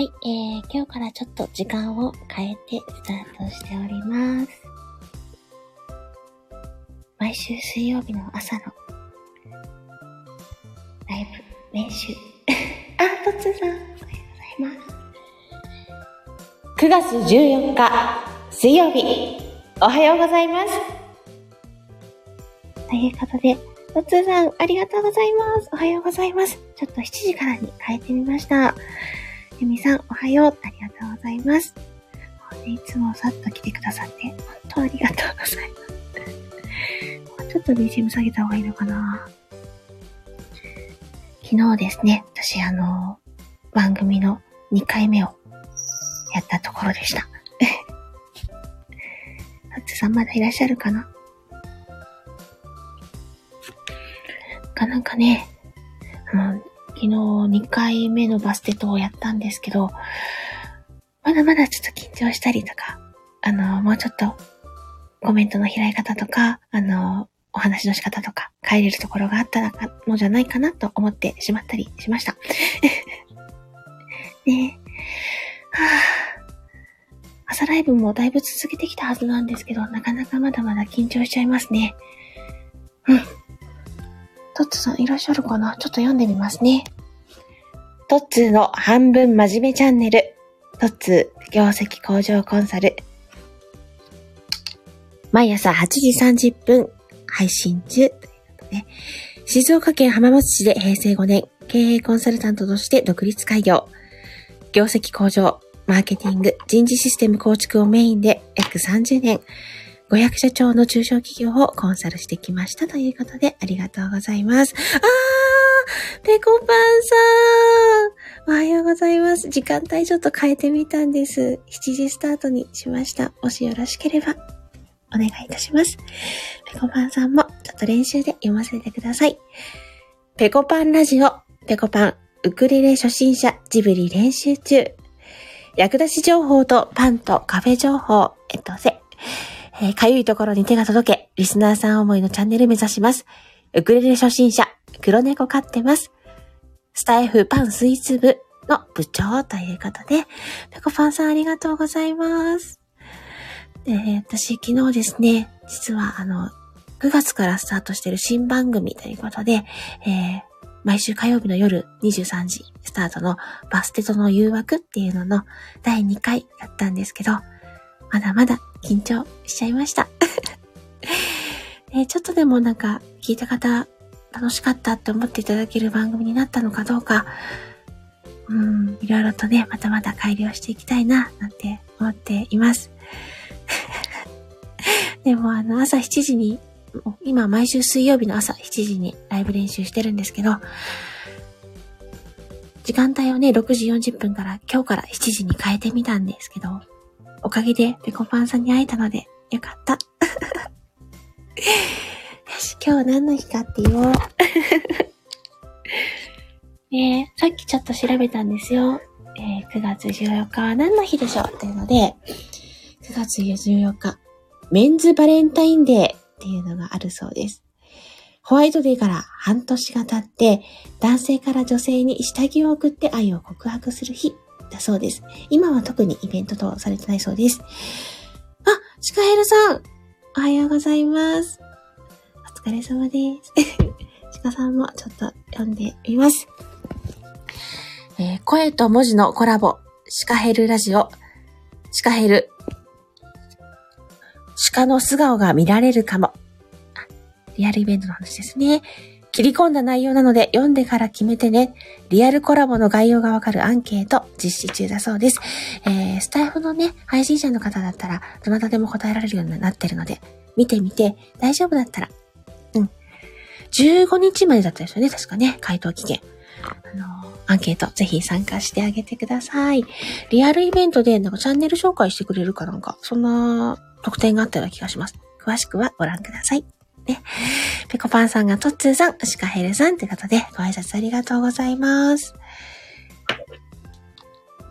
はい、えー、今日からちょっと時間を変えてスタートしております。毎週水曜日の朝のライブ練習。あ、とつさん、おはようございます。9月14日水曜日、おはようございます。ということで、とつさん、ありがとうございます。おはようございます。ちょっと7時からに変えてみました。ゆみさん、おはよう。ありがとうございます。いつもさっと来てくださって、本当ありがとうございます。もうちょっと BGM 下げた方がいいのかな昨日ですね、私あの、番組の2回目をやったところでした。ハッツさんまだいらっしゃるかな？かなんかね、あの、昨日2回目のバステトをやったんですけど、まだまだちょっと緊張したりとか、あの、もうちょっとコメントの開い方とか、あの、お話の仕方とか変えれるところがあったのじゃないかなと思ってしまったりしました。ねえ。はぁ、朝ライブもだいぶ続けてきたはずなんですけど、なかなかまだまだ緊張しちゃいますね。うん。トッツさんいらっしゃるかな？ちょっと読んでみますね。トッツーの半分真面目チャンネル。トッツー業績向上コンサル。毎朝8時30分配信中。ということで、静岡県浜松市で平成5年、経営コンサルタントとして独立開業。業績向上、マーケティング、人事システム構築をメインで約30年、500社長の中小企業をコンサルしてきましたということで、ありがとうございます。あーペコパンさんおはようございます。時間帯ちょっと変えてみたんです。7時スタートにしました。もしよろしければ、お願いいたします。ペコパンさんも、ちょっと練習で読ませてください。ペコパンラジオ、ペコパン、ウクレレ初心者、ジブリ練習中。役立ち情報とパンとカフェ情報、えっとせ。えー、かゆいところに手が届け、リスナーさん思いのチャンネル目指します。ウクレレ初心者、黒猫飼ってます。スタイフパンスイーツ部の部長ということで、ペコパンさんありがとうございます。で、私昨日ですね、実はあの、9月からスタートしている新番組ということで、えー、毎週火曜日の夜23時スタートのバステトの誘惑っていうのの第2回やったんですけど、まだまだ緊張しちゃいました。え ちょっとでもなんか聞いた方楽しかったって思っていただける番組になったのかどうか、うん、いろいろとね、またまた改良していきたいな、なんて思っています。でもあの朝7時に、今毎週水曜日の朝7時にライブ練習してるんですけど、時間帯をね、6時40分から今日から7時に変えてみたんですけど、おかげでペコパンさんに会えたので、よかった。よし、今日何の日かって言おう。ねさっきちょっと調べたんですよ。えー、9月14日は何の日でしょうっていうので、9月14日、メンズバレンタインデーっていうのがあるそうです。ホワイトデーから半年が経って、男性から女性に下着を送って愛を告白する日だそうです。今は特にイベントとされてないそうです。あ、シカヘルさんおはようございます。お疲れ様です。シカさんもちょっと読んでみます。えー、声と文字のコラボ、シカヘルラジオ、シカヘル、鹿の素顔が見られるかも。リアルイベントの話ですね。切り込んだ内容なので読んでから決めてね。リアルコラボの概要がわかるアンケート実施中だそうです。えー、スタイフのね、配信者の方だったら、どなたでも答えられるようになってるので、見てみて、大丈夫だったら、うん。15日までだったですよね、確かね、回答期限。あの、アンケート、ぜひ参加してあげてください。リアルイベントで、なんかチャンネル紹介してくれるかなんか、そんな特典があったような気がします。詳しくはご覧ください。ね。ペコパンさんがトッツーさん、シカヘルさんってことで、ご挨拶ありがとうございます。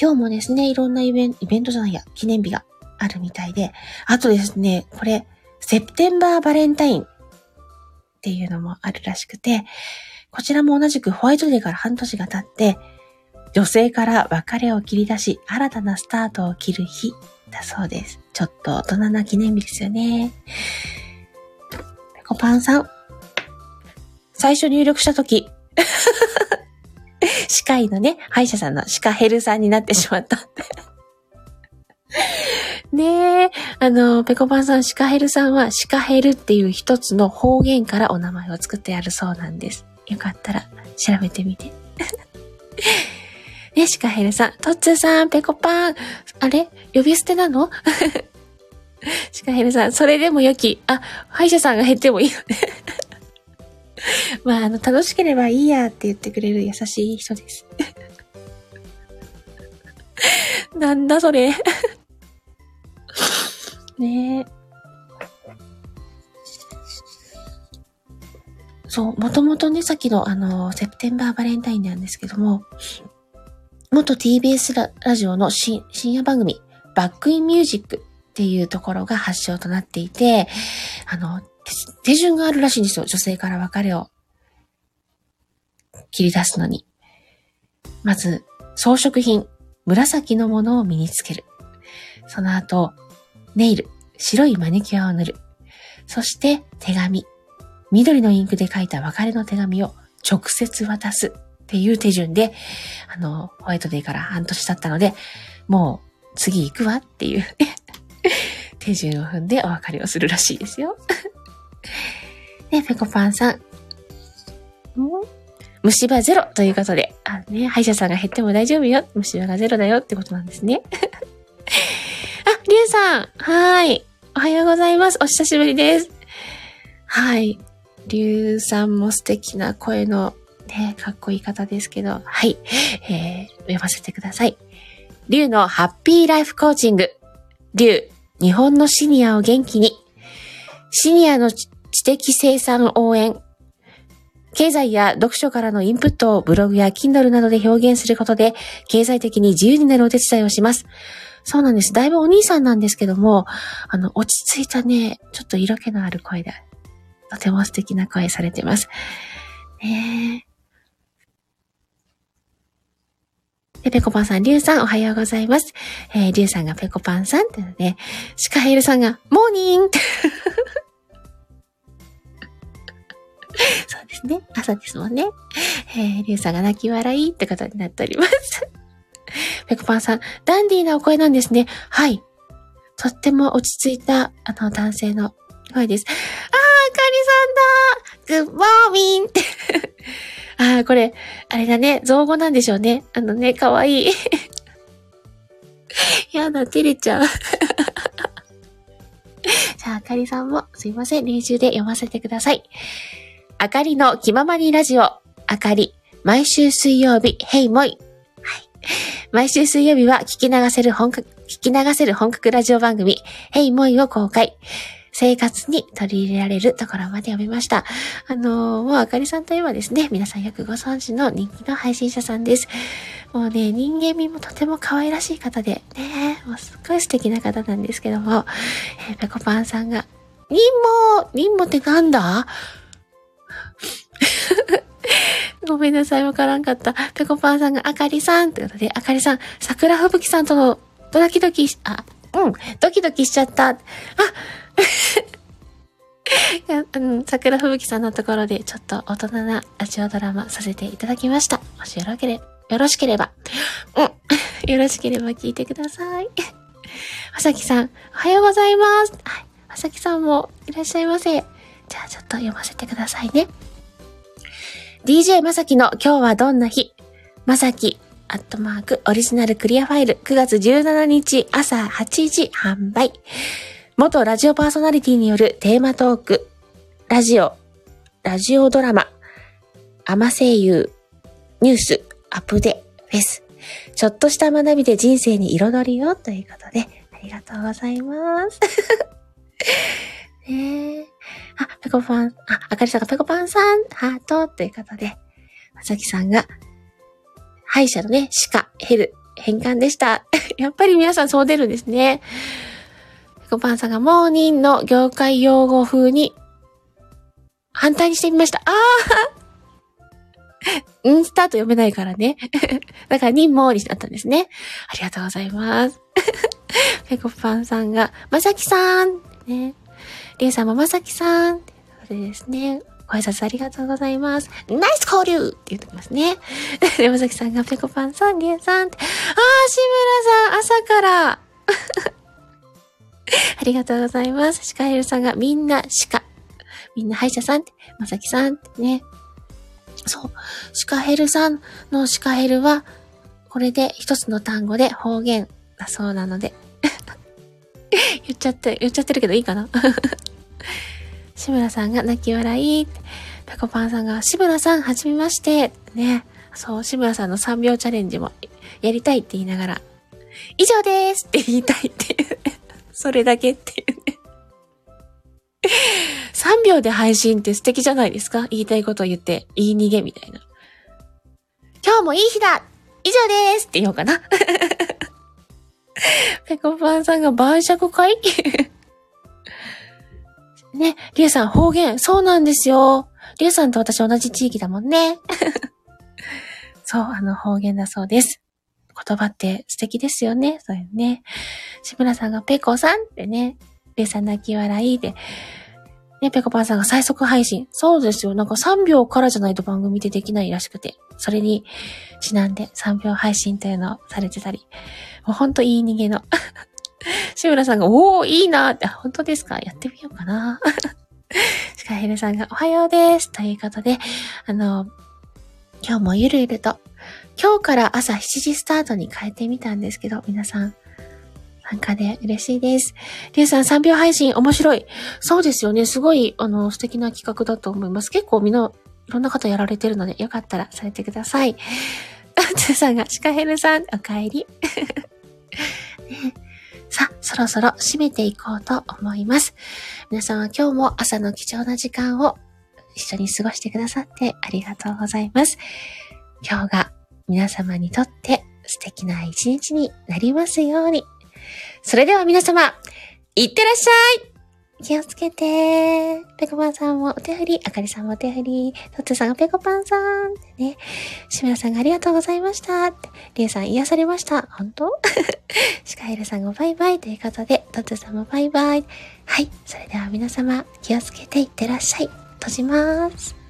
今日もですね、いろんなイベント、イベントじゃないや、記念日があるみたいで、あとですね、これ、セプテンバーバレンタインっていうのもあるらしくて、こちらも同じくホワイトデーから半年が経って、女性から別れを切り出し、新たなスタートを切る日だそうです。ちょっと大人な記念日ですよね。ペコパンさん。最初入力したとき、歯科医のね、歯医者さんの歯科ヘルさんになってしまったって。ねえ、あの、ペコパンさん、シカヘルさんは、シカヘルっていう一つの方言からお名前を作ってあるそうなんです。よかったら調べてみて。ね、シカヘルさん、トッツーさん、ペコパン、あれ？呼び捨てなの？シカヘルさん、それでも良き。あ、歯医者さんが減ってもいいよね まあ、あの、楽しければいいやって言ってくれる優しい人です。なんだそれねえ。そう、もともとね、さっきのあの、セプテンバーバレンタインなんですけども、元 TBS ララジオの深夜番組、バックインミュージックっていうところが発祥となっていて、あの、手順があるらしいんですよ。女性から別れを切り出すのに。まず、装飾品、紫のものを身につける。その後、ネイル、白いマニキュアを塗る。そして手紙。緑のインクで書いた別れの手紙を直接渡すっていう手順で、あの、ホワイトデーから半年経ったので、もう次行くわっていう手順を踏んでお別れをするらしいですよ。ね、ペコパンさん。虫歯ゼロということで、あね、歯医者さんが減っても大丈夫よ。虫歯がゼロだよってことなんですね。あ、りゅうさん。はい。おはようございます。お久しぶりです。はい。りゅうさんも素敵な声のね、かっこいい方ですけど、はい。えー、読ませてください。りゅうのハッピーライフコーチング。りゅう、日本のシニアを元気に。シニアの知的生産応援。経済や読書からのインプットをブログや Kindle などで表現することで、経済的に自由になるお手伝いをします。そうなんです。だいぶお兄さんなんですけども、あの、落ち着いたね、ちょっと色気のある声で、とても素敵な声されてます。ねで、ペコパンさん、リュウさん、おはようございます。えー、リュウさんがペコパンさんってので、シカヘルさんが、モーニング そうですね。朝ですもんね。えー、リュウさんが泣き笑いってことになっております。ペコパンさん、ダンディーなお声なんですね。はい。とっても落ち着いた、あの、男性の声です。あー、カリさんだグッモーミンってあー、これ、あれだね、造語なんでしょうね。あのね、かわいい。やだ、照れちゃう。じゃあ、あかりさんもすいません、練習で読ませてください。あかりの気ままにラジオ、あかり、毎週水曜日、ヘイモイ。はい。毎週水曜日は聞き流せる本格、聞き流せる本格ラジオ番組、ヘイモイを公開。生活に取り入れられるところまで読みました。あのー、もうあかりさんといえばですね、皆さんよくご存知の人気の配信者さんです。もうね、人間味もとても可愛らしい方で、ね、もうすっごい素敵な方なんですけども、えー、ペコパンさんが、ニンモニンモってなんだ？ごめんなさい、わからんかった。ぺこぱんさんがあかりさんってことで、あかりさん、桜吹雪さんとのドキドキし、あ、うん、ドキドキしちゃった。あ桜吹雪さんのところでちょっと大人なラジオドラマさせていただきました。もしよろければ、よろしければ、うん、よろしければ聞いてください。まさきさん、おはようございます。はい、まさきさんもいらっしゃいませ。じゃあちょっと読ませてくださいね。DJ まさきの今日はどんな日？まさき、アットマーク、オリジナルクリアファイル、9月17日朝8時販売。元ラジオパーソナリティによるテーマトーク、ラジオ、ラジオドラマ、アマ声優、ニュース、アップデ、フェス。ちょっとした学びで人生に彩りをということで、ありがとうございます。ねえ。あ、ペコパン、あ、あかりさんがペコパンさん、ハートということで、まさきさんが、歯医者のね、鹿、ヘル、変換でした。やっぱり皆さんそう出るんですね。コパンさんがモーニンの業界用語風に反対にしてみました。ああ インスタート読めないからね。だから、ニンモーになったんですね。ありがとうございます。ペコパンさんが、まさきさんね。リエさんもまさきさんってことでですね。ご挨拶ありがとうございます。ナイス交流って言ってますね。で、まさきさんがペコパンさん、リエさんって。あー、志村さん、朝から ありがとうございます。シカエルさんがみんな鹿。みんな歯医者さんって、まさきさんってね。そう。シカヘルさんのシカヘルは、これで一つの単語で方言だそうなので。言っちゃって、言っちゃってるけどいいかな？志村さんが泣き笑い。ペコパンさんが、志村さん、はじめまして。ね。そう、志村さんの3秒チャレンジもやりたいって言いながら、以上ですって言いたいって、それだけっていうね。3秒で配信って素敵じゃないですか？言いたいことを言って、言い逃げみたいな。今日もいい日だ以上ですって言おうかな。ペコパンさんが晩酌会？ね、リエさん方言、そうなんですよ。リエさんと私同じ地域だもんね。そう、あの方言だそうです。言葉って素敵ですよね。そうよね。志村さんがペコさんってね、リエさ泣き笑いで、ね、ペコパンさんが最速配信。そうですよ。なんか3秒からじゃないと番組でできないらしくて、それにちなんで3秒配信というのをされてたり、もうほんといい逃げの。志村さんが、おー、いいなーって、本当ですか？やってみようかな。シカヘルさんが、おはようです。ということで、あの、今日もゆるゆると、今日から朝7時スタートに変えてみたんですけど、皆さん、参加で嬉しいです。リュウさん3秒配信面白い。そうですよね。すごい、あの、素敵な企画だと思います。結構みんな、いろんな方やられてるので、よかったらされてください。ツーさんが、シカヘルさん、お帰り。さあ、そろそろ締めていこうと思います。皆さんは今日も朝の貴重な時間を一緒に過ごしてくださってありがとうございます。今日が皆様にとって素敵な一日になりますように。それでは皆様、いってらっしゃい気をつけてペコパンさんもお手振り、あかりさんもお手振り、トッツさんがペコパンさんね、シムラさんがありがとうございましたって、リエさん癒されました。本当？シカエルさんがバイバイということで、トッツさんもバイバイ。はい。それでは皆様、気をつけていってらっしゃい。閉じます。